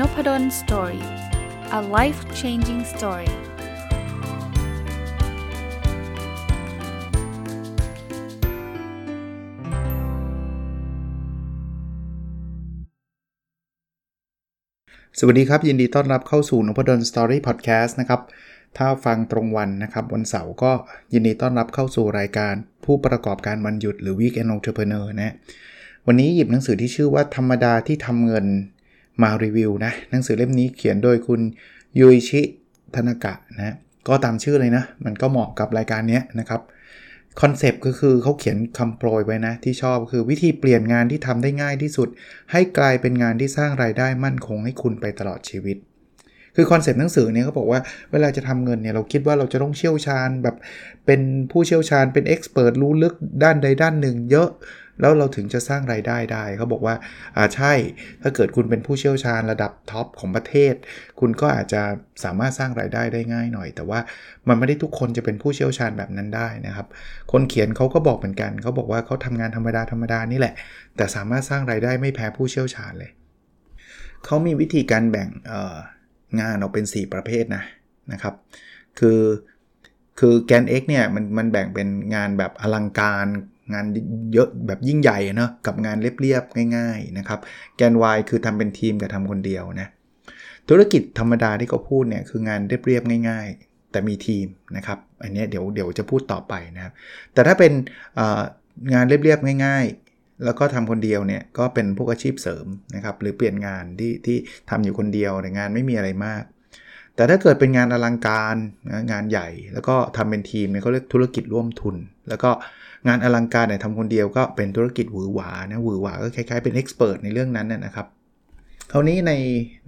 n o p a d o l story a life changing story สวัสดีครับ ยินดีต้อนรับเข้าสู่นพดล story podcast นะครับ ถ้าฟังตรงวันนะครับ วันเสาร์ก็ยินดีต้อนรับเข้าสู่รายการผู้ประกอบการวันหยุดหรือ Weekend Entrepreneur นะ วันนี้หยิบหนังสือที่ชื่อว่าธรรมดาที่ทำเงิน มารีวิวนะหนังสือเล่มนี้เขียนโดยคุณยุยชิธนากะนะก็ตามชื่อเลยนะ มันก็เหมาะกับรายการนี้นะครับ concept ก็คือเขาเขียนคำโปรยไว้นะ ที่ชอบคือวิธีเปลี่ยนงานที่ทำได้ง่ายที่สุด ให้กลายเป็นงานที่สร้างรายได้มั่นคงให้คุณไปตลอดชีวิต คือ concept หนังสือเนี่ยเขาบอกว่าเวลาจะทำเงินเนี่ยเราคิดว่าเราจะต้องเชี่ยวชาญแบบเป็นผู้เชี่ยวชาญเป็น expert รู้ลึกด้านใดด้านหนึ่งเยอะ แล้วเราถึงจะสร้างรายได้ได้ เขาบอกว่าอ่าใช่ ถ้าเกิดคุณเป็นผู้เชี่ยวชาญระดับ top ของประเทศ คุณก็อาจจะสามารถสร้างรายได้ได้ง่ายหน่อย แต่ว่ามันไม่ได้ทุกคนจะเป็นผู้เชี่ยวชาญแบบนั้นได้นะครับ คนเขียนเขาก็บอกเหมือนกัน เขาบอกว่าเขาทำงานธรรมดาธรรมดานี่แหละ แต่สามารถสร้างรายได้ไม่แพ้ผู้เชี่ยวชาญเลยเขามีวิธีการแบ่งงานออกเป็น 4 ประเภทนะนะครับ คือคือแกน X เนี่ยมันมันแบ่งเป็นงานแบบอลังการ งานเยอะแบบยิ่งใหญ่เนาะกับงานเรียบๆง่าย ๆนะครับ แกน Y คือทำเป็นทีมกับทำคนเดียวนะธุรกิจธรรมดาที่เขาพูดเนี่ยคืองานเรียบๆง่าย ๆ แต่มีทีมนะครับอันนี้เดี๋ยวเดี๋ยวจะพูดต่อไปนะครับ แต่ถ้าเป็นงานเรียบๆง่าย ๆ แล้วก็ทำคนเดียวเนี่ยก็เป็นพวกอาชีพเสริมนะครับ หรือเปลี่ยนงานที่ที่ทำอยู่คนเดียวแต่งานไม่มีอะไรมาก แต่ถ้าเกิดเป็นงานอลังการงานใหญ่ แล้วก็ทำเป็นทีมเนี่ยเขาเรียกธุรกิจร่วมทุน แล้วก็ งานอลังการเนี่ยทำคนเดียวก็เป็นธุรกิจหวือหวานะหวือหวาก็คล้ายๆเป็นเอ็กซ์เพรสในเรื่องนั้นนะครับคราวนี้ใน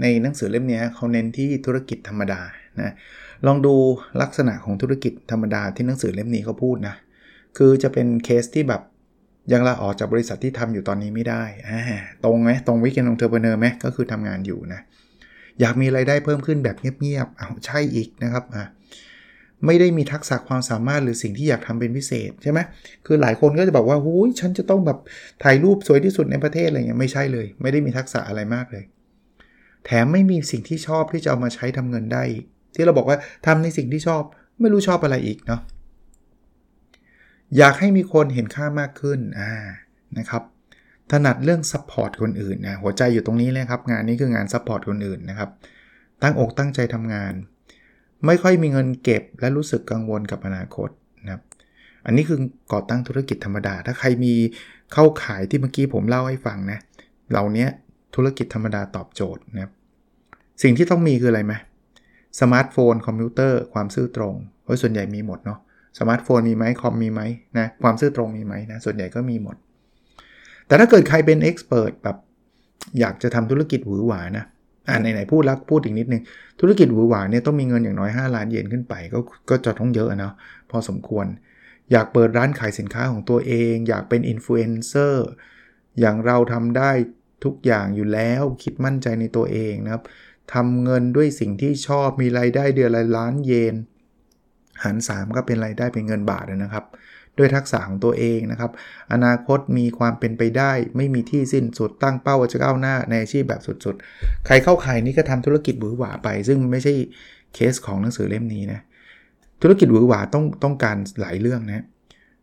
ในหนังสือเล่มนี้เขาเน้นที่ธุรกิจธรรมดานะลองดูลักษณะของธุรกิจธรรมดาที่หนังสือเล่มนี้เขาพูดนะคือจะเป็นเคสที่แบบยังลาออกจากบริษัทที่ทำอยู่ตอนนี้ไม่ได้ตรงไหมตรงวิกเกนองเทอร์เบเนอร์ไหมก็คือทำงานอยู่นะอยากมีไรายได้เพิ่มขึ้นแบบเงียบๆเอาใช่อีกนะครับอ่า ไม่ได้มีทักษะความสามารถหรือสิ่งที่อยากทำเป็นพิเศษใช่ไหมคือหลายคนก็จะบอกว่าหูยฉันจะต้องแบบถ่ายรูปสวยที่สุดในประเทศอะไรเงี้ยไม่ใช่เลย ไม่ได้มีทักษะอะไรมากเลย แถมไม่มีสิ่งที่ชอบที่จะเอามาใช้ทำเงินได้ ที่เราบอกว่าทำในสิ่งที่ชอบ ไม่รู้ชอบอะไรอีกเนาะอยากให้มีคนเห็นค่ามากขึ้นอ่านะครับถนัดเรื่อง support คนอื่นนะหัวใจอยู่ตรงนี้เลยครับ งานนี้คืองาน support คนอื่นนะครับตั้งอกตั้งใจทำงาน ไม่ค่อยมีเงินเก็บและรู้สึกกังวลกับอนาคตนะครับ อันนี้คือก่อตั้งธุรกิจธรรมดา ถ้าใครมีเข้าข่ายที่เมื่อกี้ผมเล่าให้ฟังนะ เหล่านี้ธุรกิจธรรมดาตอบโจทย์นะครับ สิ่งที่ต้องมีคืออะไรไหมสมาร์ทโฟน คอมพิวเตอร์ ความซื่อตรงเพราะส่วนใหญ่มีหมดเนาะ สมาร์ทโฟนมีไหมคอมมีไหมนะ ความซื่อตรงมีไหมนะ ส่วนใหญ่ก็มีหมด แต่ถ้าเกิดใครเป็น expert แบบอยากจะทำธุรกิจหวือหวานะ อ่าไหนๆพูดแล้วพูดอีกนิดนึง ธุรกิจหวือหวาเนี่ยต้องมีเงินอย่างน้อย 5 ล้านเยนขึ้นไป ก็ก็จะต้องเยอะนะพอสมควร อยากเปิดร้านขายสินค้าของตัวเอง อยากเป็นอินฟลูเอนเซอร์อย่างเราทำได้ทุกอย่างอยู่แล้วคิดมั่นใจในตัวเองนะครับทำเงินด้วยสิ่งที่ชอบมีรายได้เดือนละล้านเยน หาร3ก็เป็นรายได้เป็นเงินบาทนะครับ ด้วยทักษะของตัวเองนะครับ อนาคตมีความเป็นไปได้ ไม่มีที่สิ้นสุดตั้งเป้าว่าจะก้าวหน้าในอาชีพแบบสุดๆ ใครเข้าขายนี่ก็ทำธุรกิจหวือหวาไป ซึ่งไม่ใช่เคสของหนังสือเล่มนี้นะธุรกิจหวือหวาต้องต้องการหลายเรื่องนะ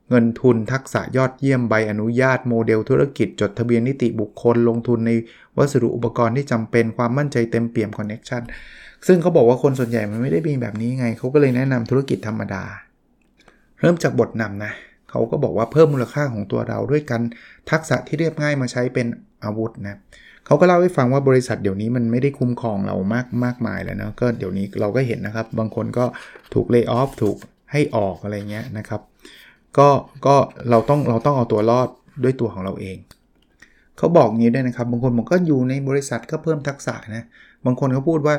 เงินทุนทักษะยอดเยี่ยมใบอนุญาตโมเดลธุรกิจ จดทะเบียนนิติบุคคล ลงทุนในวัสดุอุปกรณ์ที่จำเป็นความมั่นใจเต็มเปี่ยมคอนเน็ชันซึ่งเขาบอกว่าคนส่วนใหญ่มันไม่ได้มีแบบนี้ไงเขาก็เลยแนะนำธุรกิจธรรมดา เริ่มจากบทนำนะเขาก็บอกว่าเพิ่มมูลค่าของตัวเราด้วยกันทักษะที่เรียบง่ายมาใช้เป็นอาวุธนะเขาก็เล่าให้ฟังว่าบริษัทเดี๋ยวนี้มันไม่ได้คุ้มครองเรามากมากมายแล้วนะก็เดี๋ยวนี้เราก็เห็นนะครับ บางคนก็ถูกเลิกออฟถูกให้ออกอะไรเงี้ยนะครับ ก็ก็เราต้องเราต้องเอาตัวรอดด้วยตัวของเราเอง เขาบอกงี้ด้วยนะครับ บางคนบอกก็อยู่ในบริษัทก็เพิ่มทักษะนะบางคนเขาพูดว่า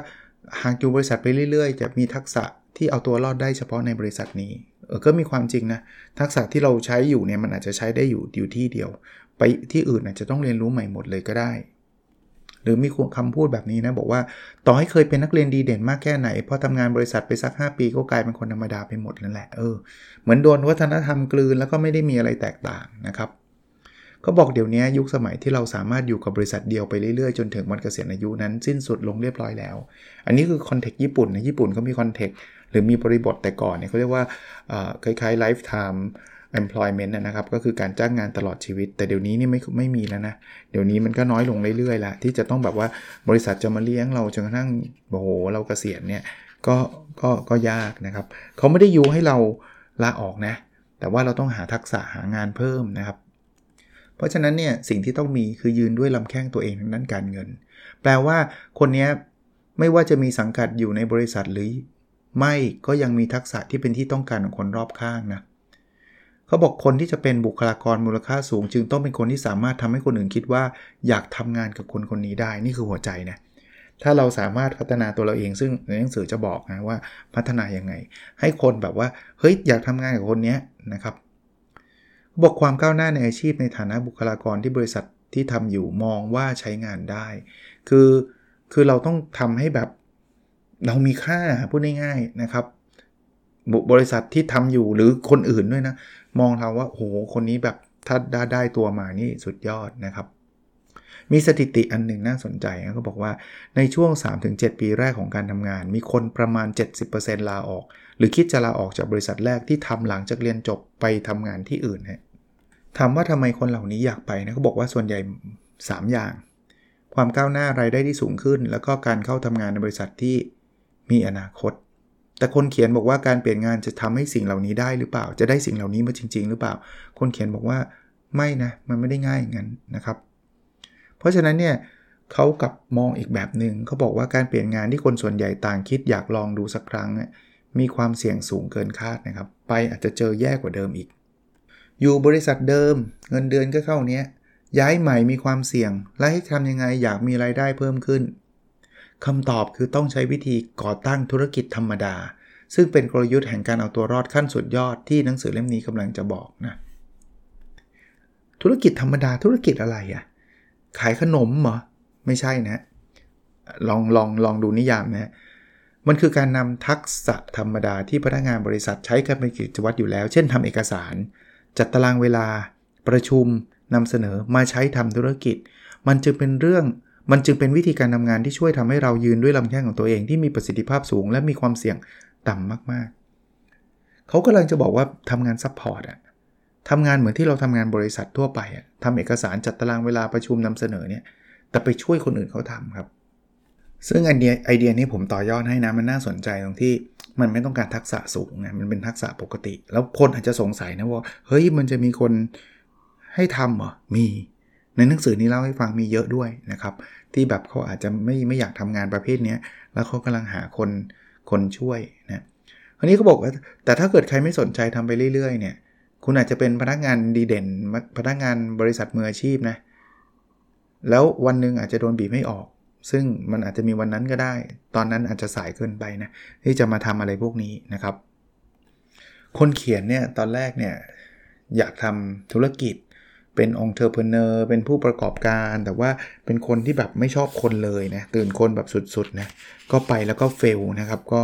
หากอยู่บริษัทไปเรื่อย ๆ จะมีทักษะ ที่เอาตัวรอดได้เฉพาะในบริษัทนี้เออก็มีความจริงนะทักษะที่เราใช้อยู่เนี่ยมันอาจจะใช้ได้อยู่อยู่ที่เดียว ไปที่อื่นอาจจะต้องเรียนรู้ใหม่หมดเลยก็ได้ หรือมีคำพูดแบบนี้นะบอกว่าต่อให้เคยเป็นนักเรียนดีเด่นมากแค่ไหนพอทำงานบริษัทไปสัก 5 ปีก็กลายเป็นคนธรรมดาไปหมดนั่นแหละเออเหมือนโดนวัฒนธรรมกลืนแล้วก็ไม่ได้มีอะไรแตกต่างนะครับเขาบอกเดี๋ยวนี้ยุคสมัยที่เราสามารถอยู่กับบริษัทเดียวไปเรื่อยๆ จนถึงวันเกษียณอายุนั้นสิ้นสุดลงเรียบร้อยแล้ว อันนี้คือคอนเทกต์ญี่ปุ่นนะญี่ปุ่นเขามีคอนเทกต์ หรือมีบริบทแต่ก่อนเนี่ยเขาเรียกว่าคล้ายๆ lifetime employment นะครับ ก็คือการจ้างงานตลอดชีวิต แต่เดี๋ยวนี้นี่ไม่ไม่มีแล้วนะ เดี๋ยวนี้มันก็น้อยลงเรื่อยๆละที่จะต้องแบบว่าบริษัทจะมาเลี้ยงเราจนกระทั่งโอ้โหเรากเกษียณเนี่ยก็ก็ก็ยากนะครับเขาไม่ได้ยูให้เราลาออกนะ แต่ว่าเราต้องหาทักษะหางานเพิ่มนะครับ เพราะฉะนั้นเนี่ยสิ่งที่ต้องมีคือยืนด้วยลำแข้งตัวเองทางด้านการเงิน แปลว่าคนนี้ไม่ว่าจะมีสังกัดอยู่ในบริษัทหรือ ไม่ก็ยังมีทักษะที่เป็นที่ต้องการของคนรอบข้างนะเขาบอกคนที่จะเป็นบุคลากรมูลค่าสูง จึงต้องเป็นคนที่สามารถทำให้คนอื่นคิดว่า อยากทำงานกับคนคนนี้ได้นี่คือหัวใจนะถ้าเราสามารถพัฒนาตัวเราเอง ซึ่งในหนังสือจะบอกนะว่าพัฒนายังไง ให้คนแบบว่าเฮ้ยอยากทำงานกับคนนี้นะครับบอกความก้าวหน้าในอาชีพในฐานะบุคลากรที่บริษัทที่ทำอยู่มองว่าใช้งานได้ คือคือเราต้องทำให้แบบ เรามีค่าพูดง่ายๆนะครับ บริษัทที่ทำอยู่หรือคนอื่นด้วยนะ มองเราว่าโอ้โหคนนี้แบบถ้าได้ได้ตัวมานี่สุดยอดนะครับ มีสถิติอันหนึ่งน่าสนใจนะเขาบอกว่าในช่วง 3-7 ปีแรกของการทำงาน มีคนประมาณ 70%ลาออก หรือคิดจะลาออกจากบริษัทแรกที่ทำหลังจากเรียนจบไปทำงานที่อื่นฮะถามว่าทำไมคนเหล่านี้อยากไปนะเขาบอกว่าส่วนใหญ่ 3 อย่าง ความก้าวหน้ารายได้ที่สูงขึ้น แล้วก็การเข้าทำงานในบริษัทที่ มีอนาคต แต่คนเขียนบอกว่าการเปลี่ยนงานจะทำให้สิ่งเหล่านี้ได้หรือเปล่า จะได้สิ่งเหล่านี้มาจริง ๆ หรือเปล่า คนเขียนบอกว่าไม่นะมันไม่ได้ง่ายอย่างนั้นนะครับ เพราะฉะนั้นเนี่ยเขากับมองอีกแบบหนึง่งเขาบอกว่าการเปลี่ยนงานที่คนส่วนใหญ่ต่างคิดอยากลองดูสักครั้ง มีความเสี่ยงสูงเกินคาดนะครับ ไปอาจจะเจอแย่กว่าเดิมอีก อยู่บริษัทเดิม เงินเดือนก็เข้าเนี้ยย้ายใหม่มีความเสี่ยง และให้ทำยังไงอยากมีรายได้เพิ่มขึ้น คำตอบคือต้องใช้วิธีก่อตั้งธุรกิจธรรมดา ซึ่งเป็นกลยุทธ์แห่งการเอาตัวรอดขั้นสุดยอดที่หนังสือเล่มนี้กำลังจะบอกนะ ธุรกิจธรรมดาธุรกิจอะไรอะ่ะ ขายขนมเหรอ ไม่ใช่นะ ลองลองลองดูนิยามนะ มันคือการนำทักษะธรรมดาที่พนักงานบริษัทใช้กันเป็นกิจวัตรอยู่แล้ว เช่นทำเอกสาร จัดตารางเวลา ประชุมนำเสนอมาใช้ทำธุรกิจ มันจึงเป็นเรื่อง มันจึงเป็นวิธีการทำงานที่ช่วยทำให้เรายืนด้วยลำแข้งของตัวเองที่มีประสิทธิภาพสูง และมีความเสี่ยงต่ำมากๆ เขากำลังจะบอกว่าทำงาน support อะทำงานเหมือนที่เราทำงานบริษัททั่วไปอะทำเอกสารจัดตารางเวลาประชุมนำเสนอเนี่ย แต่ไปช่วยคนอื่นเขาทำครับ ซึ่ง idea idea นี้ผมต่อยอดให้นะมันน่าสนใจตรงที่มันไม่ต้องการทักษะสูงไงมันเป็นทักษะปกติ แล้วคนอาจจะสงสัยนะว่าเฮ้ยมันจะมีคนให้ทำเหรอมี ในหนังสือนี้เล่าให้ฟังมีเยอะด้วยนะครับ ที่แบบเขาอาจจะไม่ไม่อยากทำงานประเภทนี้แล้วเขากำลังหาคนคนช่วยนะคราวนี้เขาบอกว่าแต่ถ้าเกิดใครไม่สนใจทำไปเรื่อยๆเนี่ยคุณอาจจะเป็นพนักงานดีเด่น พนักงานบริษัทมืออาชีพนะแล้ววันหนึ่งอาจจะโดนบีบให้ออก ซึ่งมันอาจจะมีวันนั้นก็ได้ ตอนนั้นอาจจะสายเกินไปนะที่จะมาทำอะไรพวกนี้นะครับ คนเขียนเนี่ยตอนแรกเนี่ยอยากทำธุรกิจ เป็น entrepreneur เป็นผู้ประกอบการ แต่ว่าเป็นคนที่แบบไม่ชอบคนเลยนะตื่นคนแบบสุดๆนะก็ไปแล้วก็ fail นะครับก็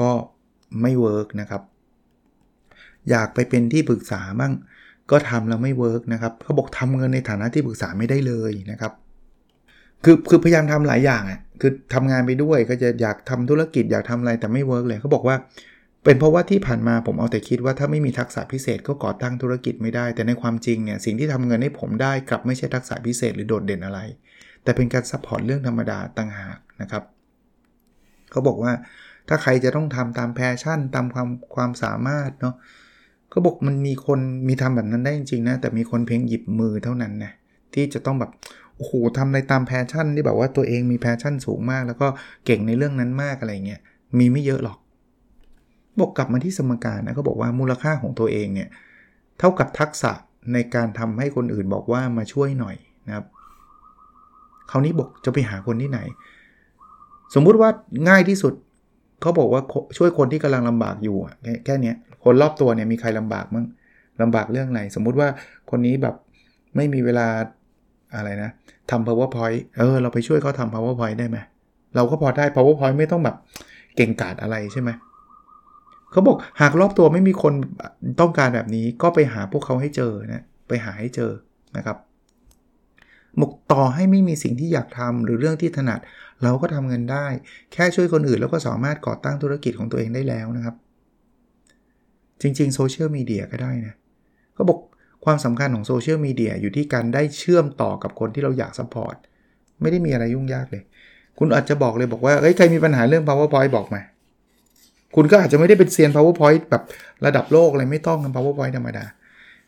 ก็ไม่ work นะครับอยากไปเป็นที่ปรึกษาบ้างก็ทำแล้วไม่ work นะครับเขาบอกทำเงินในฐานะที่ปรึกษาไม่ได้เลยนะครับคือคือพยายามทำหลายอย่างอะคือทำงานไปด้วยก็จะอยากทำธุรกิจอยากทำอะไรแต่ไม่ work เลยเขาบอกว่า เป็นเพราะว่าที่ผ่านมาผมเอาแต่คิดว่าถ้าไม่มีทักษะพิเศษก็ก่อตั้งธุรกิจไม่ได้ แต่ในความจริงเนี่ยสิ่งที่ทำเงินให้ผมได้กลับไม่ใช่ทักษะพิเศษหรือโดดเด่นอะไร แต่เป็นการ support เรื่องธรรมดาต่างหากนะครับเขาบอกว่าถ้าใครจะต้องทำตาม passion ตามความความสามารถเนาะก็บอกมันมีคนมีทำแบบนั้นได้จริงๆนะแต่มีคนเพียงหยิบมือเท่านั้นนะที่จะต้องแบบโอ้โหทำอะไรตาม passion ที่แบบว่าตัวเองมี passion สูงมาก แล้วก็เก่งในเรื่องนั้นมากอะไรเงี้ยมีไม่เยอะหรอก บอกกลับมาที่สมการนะเขาบอกว่ามูลค่าของตัวเองเนี่ยเท่ากับทักษะในการทำให้คนอื่นบอกว่ามาช่วยหน่อยนะครับคราวนี้บอกจะไปหาคนที่ไหน สมมุติว่าง่ายที่สุดเขาบอกว่าช่วยคนที่กำลังลำบากอยู่แค่แค่นี้คนรอบตัวเนี่ยมีใครลำบากมั้งลำบากเรื่องอะไรสมมุติว่าคนนี้แบบไม่มีเวลาอะไรนะทำ powerpoint เออเราไปช่วยเขาทำ powerpoint ได้ไหมเราก็พอได้ powerpoint ไม่ต้องแบบเก่งกาจอะไรใช่ไหมเเขาบอกหากรอบตัวไม่มีคนต้องการแบบนี้ก็ไปหาพวกเขาให้เจอนะไปหาให้เจอนะครับบอกต่อให้ไม่มีสิ่งที่อยากทำหรือเรื่องที่ถนัด เราก็ทำเงินได้ แค่ช่วยคนอื่นแล้วก็สามารถก่อตั้งธุรกิจของตัวเองได้แล้วนะครับ จริงๆ social media ก็ได้นะเขาบอกความสำคัญของ social media อยู่ที่การได้เชื่อมต่อกับคนที่เราอยาก support ไม่ได้มีอะไรยุ่งยากเลย คุณอาจจะบอกเลยบอกว่าเอ้ยใครมีปัญหาเรื่อง powerpoint บอกมา คุณก็อาจจะไม่ได้เป็นเซียน powerpoint แบบระดับโลกอะไรไม่ต้องทำ powerpoint ธรรมดา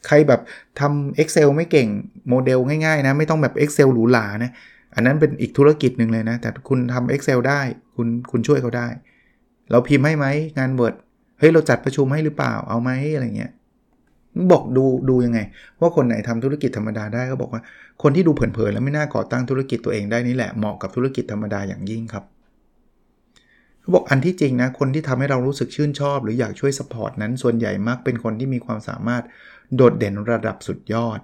ใครแบบทำ Excel ไม่เก่งโมเดลง่ายๆนะ ไม่ต้องแบบ Excel หรูหรานะอันนั้นเป็นอีกธุรกิจหนึ่งเลยนะ แต่คุณทำ Excel ได้ คุณคุณช่วยเขาได้ เราพิมพ์ให้ไหมงาน Word เฮ้ย เราจัดประชุมให้หรือเปล่าเอาไหมอะไรเงี้ยบอกดูดูยังไง ว่าคนไหนทำธุรกิจธรรมดาได้ก็บอกว่า คนที่ดูเผินๆแล้วไม่น่าก่อตั้งธุรกิจตัวเองได้นี่แหละเหมาะกับธุรกิจธรรมดาอย่างยิ่งครับ บอกอันที่จริงนะคนที่ทำให้เรารู้สึกชื่นชอบ หรืออยากช่วย support นั้นส่วนใหญ่มักเป็นคนที่มีความสามารถโดดเด่นระดับสุดยอด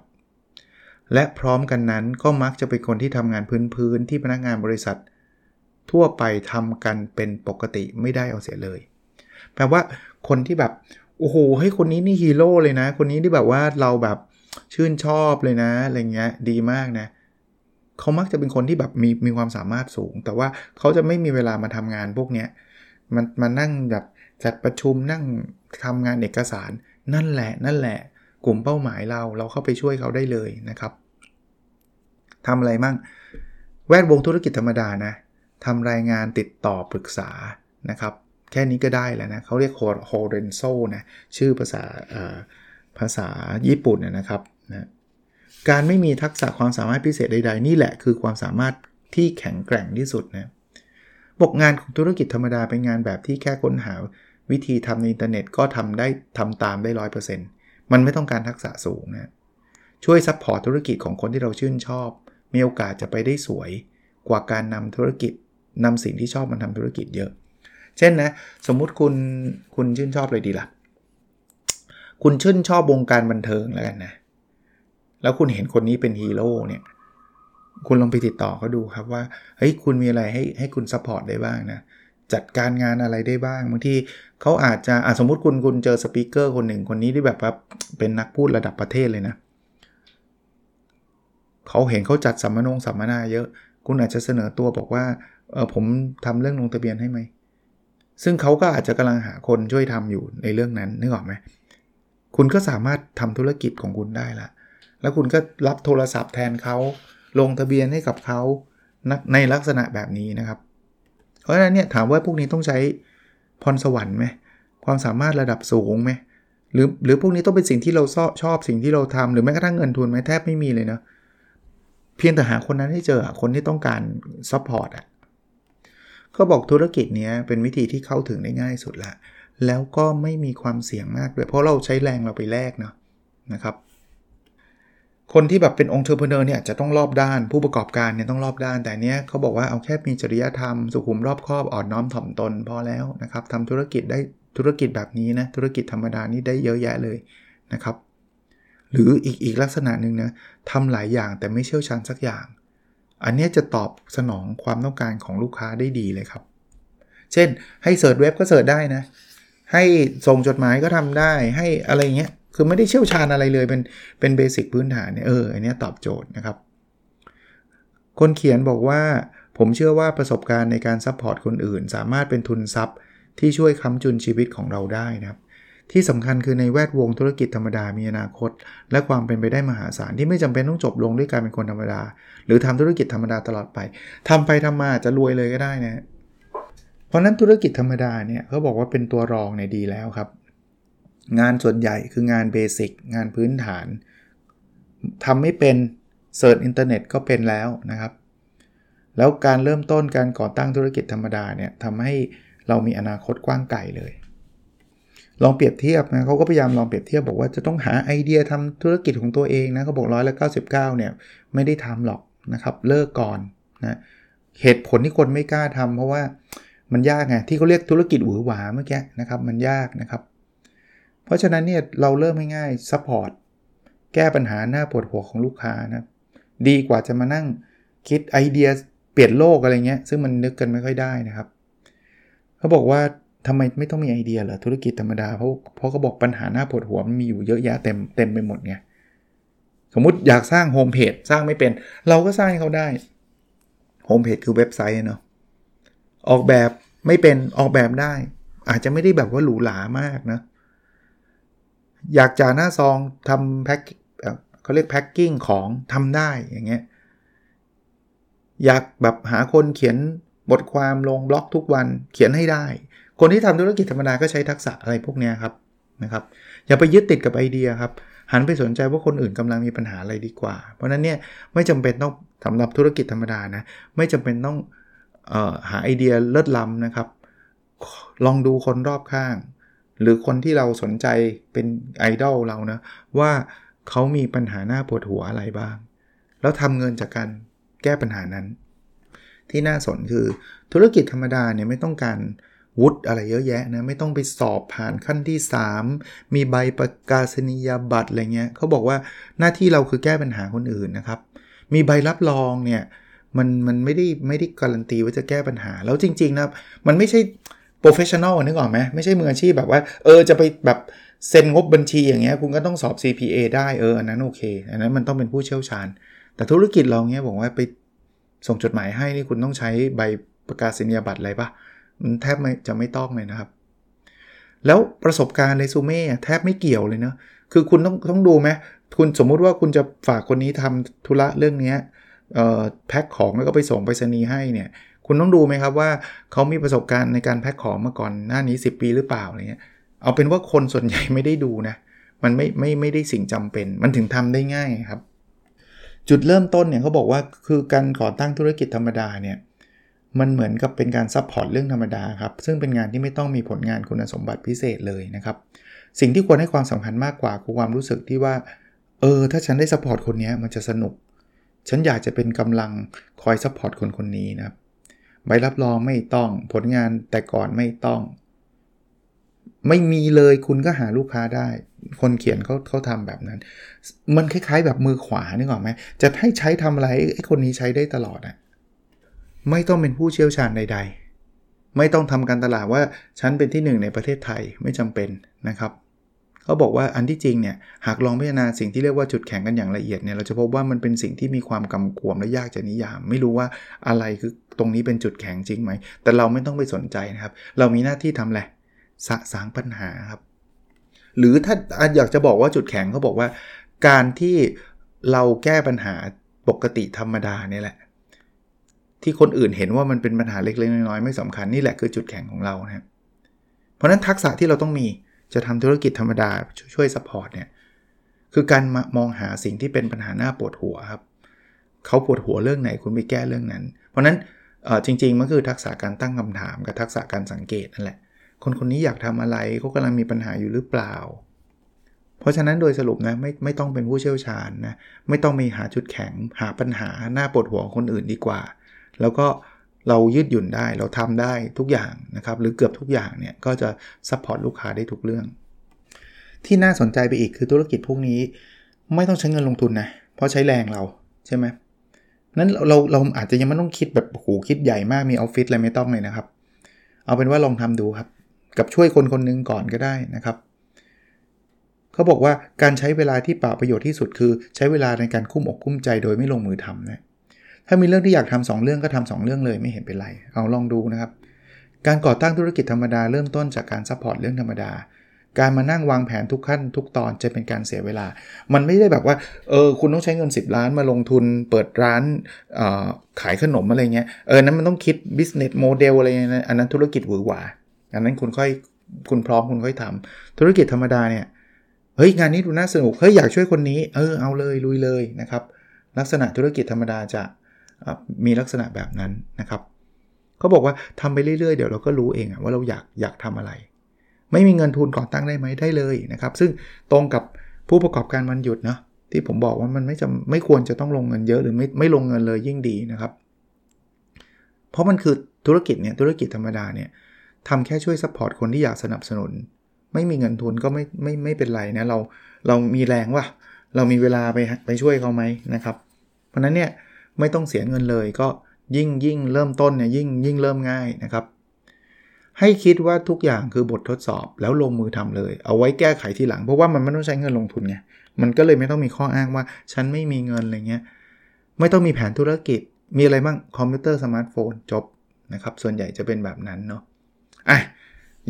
และพร้อมกันนั้นก็มักจะเป็นคนที่ทำงานพื้นๆที่พนักงานบริษัท ทั่วไปทำกันเป็นปกติไม่ได้เอาเสียเลย แปลว่าคนที่แบบโอ้โหให้คนนี้นี่ฮีโร่เลยนะ คนนี้ที่แบบว่าเราแบบชื่นชอบเลยนะอะไรเงี้ยดีมากนะเขามักจะเป็นคนที่แบบมีมีความสามารถสูง แต่ว่าเขาจะไม่มีเวลามาทำงานพวกเนี้ยมันมานั่งแบบจัดประชุมนั่งทำงานเอกสาร นั่นแหละ นั่นแหละ กลุ่มเป้าหมายเราเราเข้าไปช่วยเขาได้เลยนะครับทำอะไรมั่ง แวดวงธุรกิจธรรมดานะทำรายงานติดต่อปรึกษานะครับ แค่นี้ก็ได้แล้วนะเขาเรียกほうれんそう นะ ชื่อภาษาภาษาญี่ปุ่นนะครับนะ การไม่มีทักษะความสามารถพิเศษใด ๆ นี่แหละคือความสามารถที่แข็งแกร่งที่สุดนะบอกงานของธุรกิจธรรมดาเป็นงานแบบที่แค่ค้นหาวิธีทำในอินเทอร์เน็ตก็ทำได้ทำตามได้ร้อยเปอร์เซ็นต์มันไม่ต้องการทักษะสูงนะช่วย support ธุรกิจของคนที่เราชื่นชอบ มีโอกาสจะไปได้สวยกว่าการนำธุรกิจนำสิ่งที่ชอบมาทำธุรกิจเยอะ เช่นนะ สมมุติคุณคุณชื่นชอบอะไรดีล่ะ คุณชื่นชอบวงการบันเทิงแล้วกันนะ แล้วคุณเห็นคนนี้เป็นฮีโร่เนี่ยคุณลองไปติดต่อเขาดูครับว่าเฮ้ยคุณมีอะไรให้ให้คุณ support ได้บ้างนะจัดการงานอะไรได้บ้างบางทีเขาอาจจะอาสมมติคุณคุณเจอ speaker คนหนึ่งคนนี้ที่แบบว่าเป็นนักพูดระดับประเทศเลยนะเขาเห็นเขาจัดสัมมนงสัมมนาเยอะ คุณอาจจะเสนอตัวบอกว่าเออผมทำเรื่องลงทะเบียนให้ไหมซึ่งเขาก็อาจจะกำลังหาคนช่วยทำอยู่ในเรื่องนั้นนึกออกไหมคุณก็สามารถทำธุรกิจของคุณได้ละ แล้วคุณก็รับโทรศัพท์แทนเขาลงทะเบียนให้กับเขาในลักษณะแบบนี้นะครับ เพราะฉะนั้นเนี่ยถามว่าพวกนี้ต้องใช้พรสวรรค์ไหมความสามารถระดับสูงไหมหรือหรือพวกนี้ต้องเป็นสิ่งที่เราชอบสิ่งที่เราทำหรือแม้กระทั่งเงินทุนไหมแทบไม่มีเลยนะเพียงแต่หาคนนั้นให้เจอคนที่ต้องการ support อะเขาบอกธุรกิจนี้เป็นวิธีที่เข้าถึงได้ง่ายสุดละแล้วก็ไม่มีความเสี่ยงมากด้วยเพราะเราใช้แรงเราไปแลกเนาะนะครับ คนที่แบบเป็น entrepreneur เนี่ยจะต้องรอบด้านผู้ประกอบการเนี่ยต้องรอบด้าน แต่เนี้ยเขาบอกว่าเอาแค่มีจริยธรรม สุขุมรอบคอบอ่อนน้อมถ่อมตนพอแล้วนะครับทำธุรกิจได้ธุรกิจแบบนี้นะธุรกิจธรรมดานี่ได้เยอะแยะเลยนะครับ หรืออีกอีกลักษณะหนึ่งนะทำหลายอย่างแต่ไม่เชี่ยวชาญสักอย่าง อันนี้จะตอบสนองความต้องการของลูกค้าได้ดีเลยครับ เช่นให้ search เว็บก็ search ได้นะให้ส่งจดหมายก็ทำได้ให้อะไรเงี้ย คือไม่ได้เชี่ยวชาญอะไรเลยเป็นเป็น basic พื้นฐานเนี่ยเอออันนี้ตอบโจทย์นะครับ คนเขียนบอกว่าผมเชื่อว่าประสบการณ์ในการ support คนอื่น สามารถเป็นทุนทรัพย์ที่ช่วยค้ำจุนชีวิตของเราได้นะครับ ที่สำคัญคือในแวดวงธุรกิจธรรมดามีอนาคต และความเป็นไปได้มหาศาลที่ไม่จำเป็นต้องจบลงด้วยการเป็นคนธรรมดา หรือทำธุรกิจธรรมดาตลอดไปทำไปทำมาจะรวยเลยก็ได้นะเพราะนั้นธุรกิจธรรมดาเนี่ยเขาบอกว่าเป็นตัวรองน่ะดีแล้วครับ งานส่วนใหญ่คืองาน basic งานพื้นฐานทำไม่เป็น search อินเทอร์เน็ตก็เป็นแล้วนะครับ แล้วการเริ่มต้นการก่อตั้งธุรกิจธรรมดาเนี่ยทำให้เรามีอนาคตกว้างไกลเลย ลองเปรียบเทียบนะเขาก็พยายามลองเปรียบเทียบบอกว่าจะต้องหาไอเดียทำธุรกิจของตัวเองนะเขาบอกร้อยละ99เนี่ยไม่ได้ทำหรอกนะครับเลิกก่อนนะเหตุผลที่คนไม่กล้าทำเพราะว่ามันยากไงที่เขาเรียกธุรกิจหวือหวาเมื่อกี้นะครับมันยากนะครับ เพราะฉะนั้นเนี่ยเราเริ่มง่ายๆ support แก้ปัญหาน่าปวดหัวของลูกค้านะดีกว่าจะมานั่งคิดไอเดียเปลี่ยนโลกอะไรเงี้ยซึ่งมันนึกกันไม่ค่อยได้นะครับ เขาบอกว่าทำไมไม่ต้องมีไอเดียเหรอธุรกิจธรรมดาเพราะเพราะเขาบอกปัญหาน่าปวดหัวมันมีอยู่เยอะแยะเต็มเต็มไปหมดไงสมมติอยากสร้างโฮมเพจสร้างไม่เป็น เราก็สร้างให้เขาได้โฮมเพจคือเว็บไซต์เนาะออกแบบไม่เป็นออกแบบได้ อาจจะไม่ได้แบบว่าหรูหรามากนะ อยากจ่าหน้าซองทำแพ็คเขาเรียกแพ็คกิ้งของทำได้อย่างเงี้ยอยากแบบหาคนเขียนบทความลงบล็อกทุกวันเขียนให้ได้ คนที่ทำธุรกิจธรรมดาก็ใช้ทักษะอะไรพวกนี้ครับนะครับอย่าไปยึดติดกับไอเดียครับ หันไปสนใจว่าคนอื่นกำลังมีปัญหาอะไรดีกว่า เพราะนั้นเนี่ยไม่จำเป็นต้องสำหรับธุรกิจธรรมดานะไม่จำเป็นต้องออหาไอเดียเลิศล้ำนะครับ ลองดูคนรอบข้าง หรือคนที่เราสนใจเป็นไอดอลเรานะ ว่าเขามีปัญหาหน้าปวดหัวอะไรบ้าง แล้วทำเงินจากการแก้ปัญหานั้น ที่น่าสนคือธุรกิจธรรมดาเนี่ยไม่ต้องการวุฒิอะไรเยอะแยะนะ ไม่ต้องไปสอบผ่านขั้นที่ 3 มีใบประกาศนียบัตรอะไรเงี้ยเขาบอกว่าหน้าที่เราคือแก้ปัญหาคนอื่นนะครับ มีใบรับรองเนี่ยมันมันไม่ได้ไม่ได้การันตีว่าจะแก้ปัญหา แล้วจริงๆนะมันไม่ใช่ professional นึกออกไหมไม่ใช่มืออาชีพแบบว่า เออจะไปแบบเซ็นงบบัญชีอย่างเงี้ยคุณก็ต้องสอบ CPA ได้เอออันนั้นโอเค อันนั้นมันต้องเป็นผู้เชี่ยวชาญ แต่ธุรกิจเราเนี้ยบอกว่าไปส่งจดหมายให้นี่คุณต้องใช้ใบประกาศนียบัตรอะไรปะมันแทบจะไม่ต้องเลยนะครับ แล้วประสบการณ์เรซูเม่แทบไม่เกี่ยวเลยเนะคือคุณต้องต้องดูไหมคุณสมมุติว่าคุณจะฝากคนนี้ทำธุระเรื่องนี้แพ็คของแล้วก็ไปส่งไปรษณีย์ให้เนี่ย คุณต้องดูไหมครับว่าเขามีประสบการณ์ในการแพ็คของมาก่อนหน้านี้ 10 ปีหรือเปล่าอะไรเงี้ยเอาเป็นว่าคนส่วนใหญ่ไม่ได้ดูนะมันไม่ไม่ไม่ได้สิ่งจำเป็น มันถึงทำได้ง่ายครับ จุดเริ่มต้นเนี่ยเขาบอกว่าคือการก่อตั้งธุรกิจธรรมดาเนี่ยมันเหมือนกับเป็นการ support เรื่องธรรมดาครับซึ่งเป็นงานที่ไม่ต้องมีผลงานคุณสมบัติพิเศษเลยนะครับสิ่งที่ควรให้ความสำคัญมากกว่าคือความรู้สึกที่ว่าเออถ้าฉันได้ support คนนี้มันจะสนุก ฉันอยากจะเป็นกำลังคอย support คนคนนี้นะครับ ใบรับรองไม่ต้อง ผลงานแต่ก่อนไม่ต้อง ไม่มีเลยคุณก็หาลูกค้าได้ คนเขียนเขาเขาทำแบบนั้น มันคล้ายๆ แบบมือขวานึกออกไหมจะให้ใช้ทำอะไรไอ้คนนี้ใช้ได้ตลอดอะไม่ต้องเป็นผู้เชี่ยวชาญใด ๆ ไม่ต้องทำการตลาดว่าฉันเป็นที่หนึ่งในประเทศไทยไม่จำเป็นนะครับ เขาบอกว่าอันที่จริงเนี่ยหากลองพิจารณาสิ่งที่เรียกว่าจุดแข็งกันอย่างละเอียดเนี่ยเราจะพบว่ามันเป็นสิ่งที่มีความกำกวมและยากจะนิยาม ไม่รู้ว่าอะไรคือตรงนี้เป็นจุดแข็งจริงไหม แต่เราไม่ต้องไปสนใจนะครับ เรามีหน้าที่ทำอะไรสะสางปัญหาครับ หรือถ้าอยากจะบอกว่าจุดแข็งเขาบอกว่า การที่เราแก้ปัญหาปกติธรรมดาเนี่ยแหละ ที่คนอื่นเห็นว่ามันเป็นปัญหาเล็กๆน้อยๆไม่สำคัญนี่แหละคือจุดแข็งของเรานะครับเพราะนั้นทักษะที่เราต้องมี จะทำธุรกิจธรรมดาช่วย support เนี่ยคือการมองหาสิ่งที่เป็นปัญหาน่าปวดหัวครับเขาปวดหัวเรื่องไหนคุณไปแก้เรื่องนั้น เพราะนั้นจริงๆมันคือทักษะการตั้งคำถามกับทักษะการสังเกตนั่นแหละ คนคนนี้อยากทำอะไรเขากำลังมีปัญหาอยู่หรือเปล่า เพราะฉะนั้นโดยสรุปนะไม่ไม่ต้องเป็นผู้เชี่ยวชาญนะไม่ต้องมีหาจุดแข็งหาปัญหาน่าปวดหัวคนอื่นดีกว่า แล้วก็เรายืดหยุ่นได้เราทำได้ทุกอย่างนะครับ หรือเกือบทุกอย่างเนี่ยก็จะ support ลูกค้าได้ทุกเรื่อง ที่น่าสนใจไปอีกคือธุรกิจพวกนี้ ไม่ต้องใช้เงินลงทุนนะเพราะใช้แรงเราใช่ไหมนั้นเราเราอาจจะยังไม่ต้องคิดแบบโหคิดใหญ่มากมีออฟฟิศอะไรไม่ต้องเลยนะครับ เอาเป็นว่าลองทำดูครับ กับช่วยคนคนนึงก่อนก็ได้นะครับเขาบอกว่าการใช้เวลาที่เปล่าประโยชน์ที่สุดคือ ใช้เวลาในการกลุ้มอกกลุ้มใจโดยไม่ลงมือทำนะ ถ้ามีเรื่องที่อยากทำสองเรื่องก็ทำสองเรื่องเลยไม่เห็นเป็นไร เอาลองดูนะครับ การก่อตั้งธุรกิจธรรมดาเริ่มต้นจากการ support เรื่องธรรมดา การมานั่งวางแผนทุกขั้นทุกตอนจะเป็นการเสียเวลา มันไม่ได้แบบว่า เออ คุณต้องใช้เงิน 10 ล้านมาลงทุนเปิดร้านขายขนมอะไรเงี้ย เออ นั้นมันต้องคิด business model อะไรเงี้ยอันนั้นธุรกิจหวือหวา อันนั้นคุณค่อย คุณพร้อมคุณค่อยทำธุรกิจธรรมดาเนี่ย เฮ้ย งานนี้ดูน่าสนุก เฮ้ย อยากช่วยคนนี้ เออ เอาเลย ลุยเลยนะครับ ลักษณะธุรกิจธรรมดาจะ มีลักษณะแบบนั้นนะครับเขาบอกว่าทำไปเรื่อยๆ เดี๋ยวเราก็รู้เองว่าเราอยากอยากทำอะไร ไม่มีเงินทุนก่อตั้งได้ไหมได้เลยนะครับ ซึ่งตรงกับผู้ประกอบการวันหยุดเนาะที่ผมบอกว่ามันไม่จำไม่ควรจะต้องลงเงินเยอะหรือไม่ไม่ลงเงินเลยยิ่งดีนะครับ เพราะมันคือธุรกิจเนี่ยธุรกิจธรรมดาเนี่ยทำแค่ช่วย support คนที่อยากสนับสนุน ไม่มีเงินทุนก็ไม่ไม่ไม่เป็นไรนะเราเรามีแรงว่ะเรามีเวลาไปไปช่วยเขาไหมนะครับ เพราะนั้นเนี่ย ไม่ต้องเสียเงินเลยก็ยิ่งยิ่งเริ่มต้นเนี่ยยิ่งยิ่งเริ่มง่ายนะครับ ให้คิดว่าทุกอย่างคือบททดสอบแล้วลงมือทำเลย เอาไว้แก้ไขทีหลังเพราะว่ามันไม่ต้องใช้เงินลงทุนไงมันก็เลยไม่ต้องมีข้ออ้างว่า ฉันไม่มีเงินอะไรเงี้ยไม่ต้องมีแผนธุรกิจมีอะไรบ้างคอมพิวเตอร์สมาร์ทโฟนจบนะครับส่วนใหญ่จะเป็นแบบนั้นเนาะอะ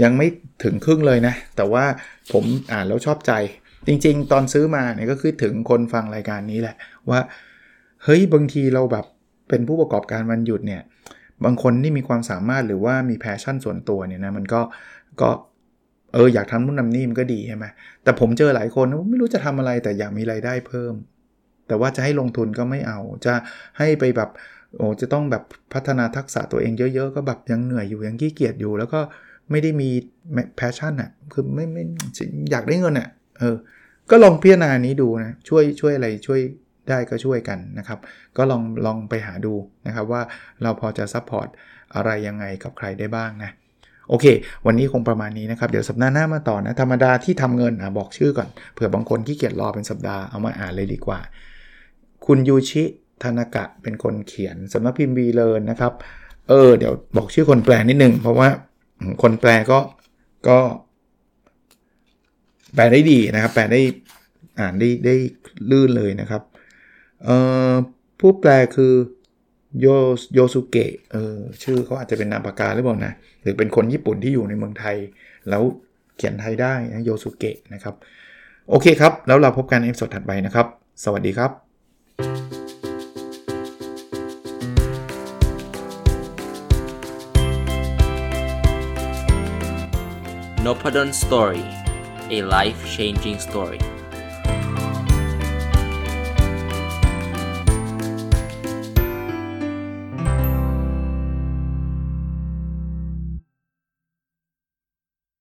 ยังไม่ถึงครึ่งเลยนะ แต่ว่าผมอ่านแล้วชอบใจ จริง ๆ ตอนซื้อมาเนี่ยก็คิดถึงคนฟังรายการนี้แหละว่า เฮ้ยบางทีเราแบบเป็นผู้ประกอบการวันหยุดเนี่ยบางคนที่มีความสามารถหรือว่ามี passion ส่วนตัวเนี่ยนะมันก็ก็เอออยากทำนู่นทำนี่มันก็ดีใช่ไหมแต่ผมเจอหลายคนไม่รู้จะทำอะไรแต่อยากมีรายได้เพิ่ม แต่ว่าจะให้ลงทุนก็ไม่เอา จะให้ไปแบบโอ้จะต้องแบบพัฒนาทักษะตัวเองเยอะ ๆ ก็แบบยังเหนื่อยอยู่ยังขี้เกียจอยู่ แล้วก็ไม่ได้มี passion อะคือไม่ไม่อยากได้เงินอะเออก็ลองพิจารณานี้ดูนะช่วยช่วยอะไรช่วย ได้ก็ช่วยกันนะครับ ก็ลองลองไปหาดูนะครับว่าเราพอจะ support อะไรยังไงกับใครได้บ้างนะโอเค วันนี้คงประมาณนี้นะครับ เดี๋ยวสัปดาห์หน้ามาต่อนะ ธรรมดาที่ทำเงินอะบอกชื่อก่อน เผื่อบางคนที่เกียจรอเป็นสัปดาห์ เอามาอ่านเลยดีกว่า คุณยูชิธนากะเป็นคนเขียนสำนักพิมพ์บีเลนนะครับ เออ เดี๋ยวบอกชื่อคนแปลนิดนึง เพราะว่าคนแปลก็ก็ แปลได้ดีนะครับ แปลได้อ่านได้ได้ลื่นเลยนะครับ ผู้แปลคือโยโยสุเกะเออชื่อเขาอาจจะเป็นนามปากกาหรือเปล่านะ หรือเป็นคนญี่ปุ่นที่อยู่ในเมืองไทย แล้วเขียนไทยได้นะโยสุเกะนะครับ โอเคครับ แล้วเราพบกันในสดถัดไปนะครับ สวัสดีครับ n o p a d o n Story a life changing story